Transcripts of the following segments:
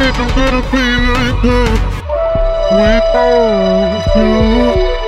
keep them good and feel it. We own you.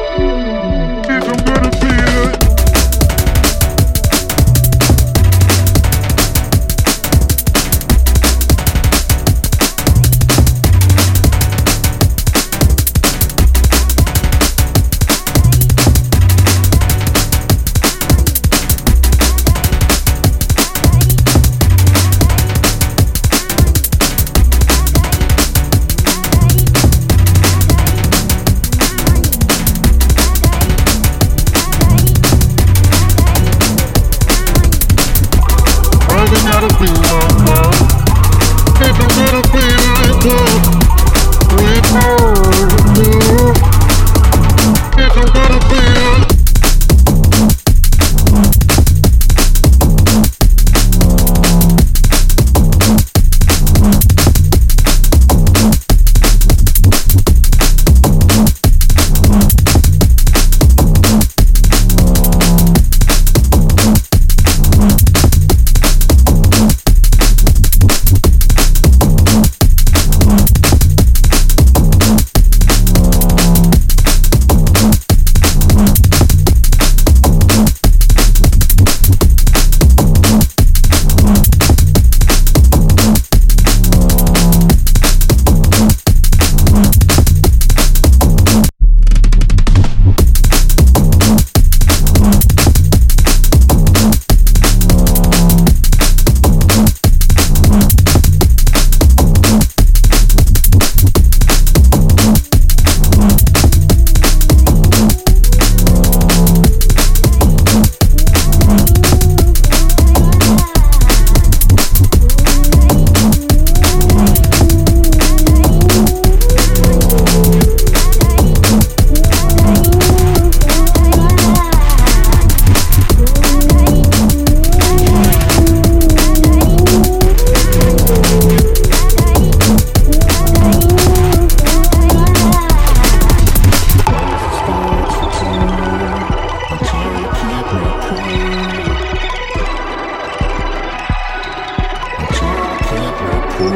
Why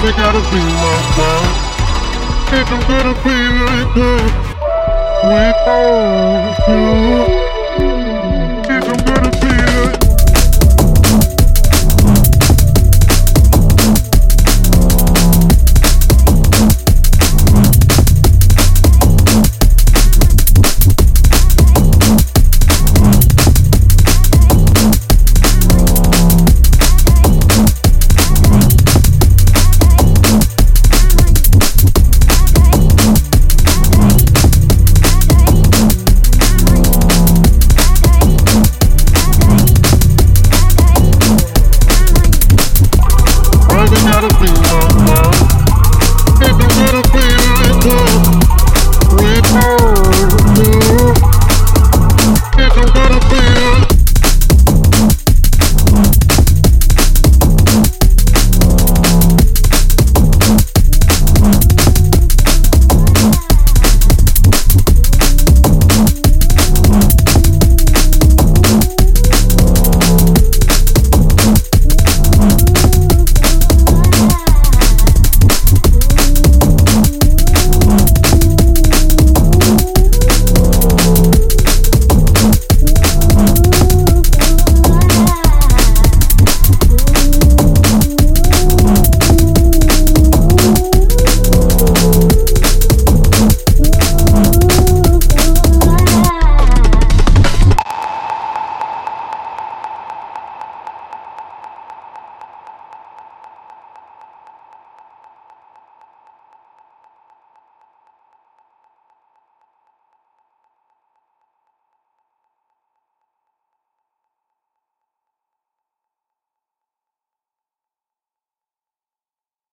they gotta be like that? Think I'm gonna feel it too. Without you.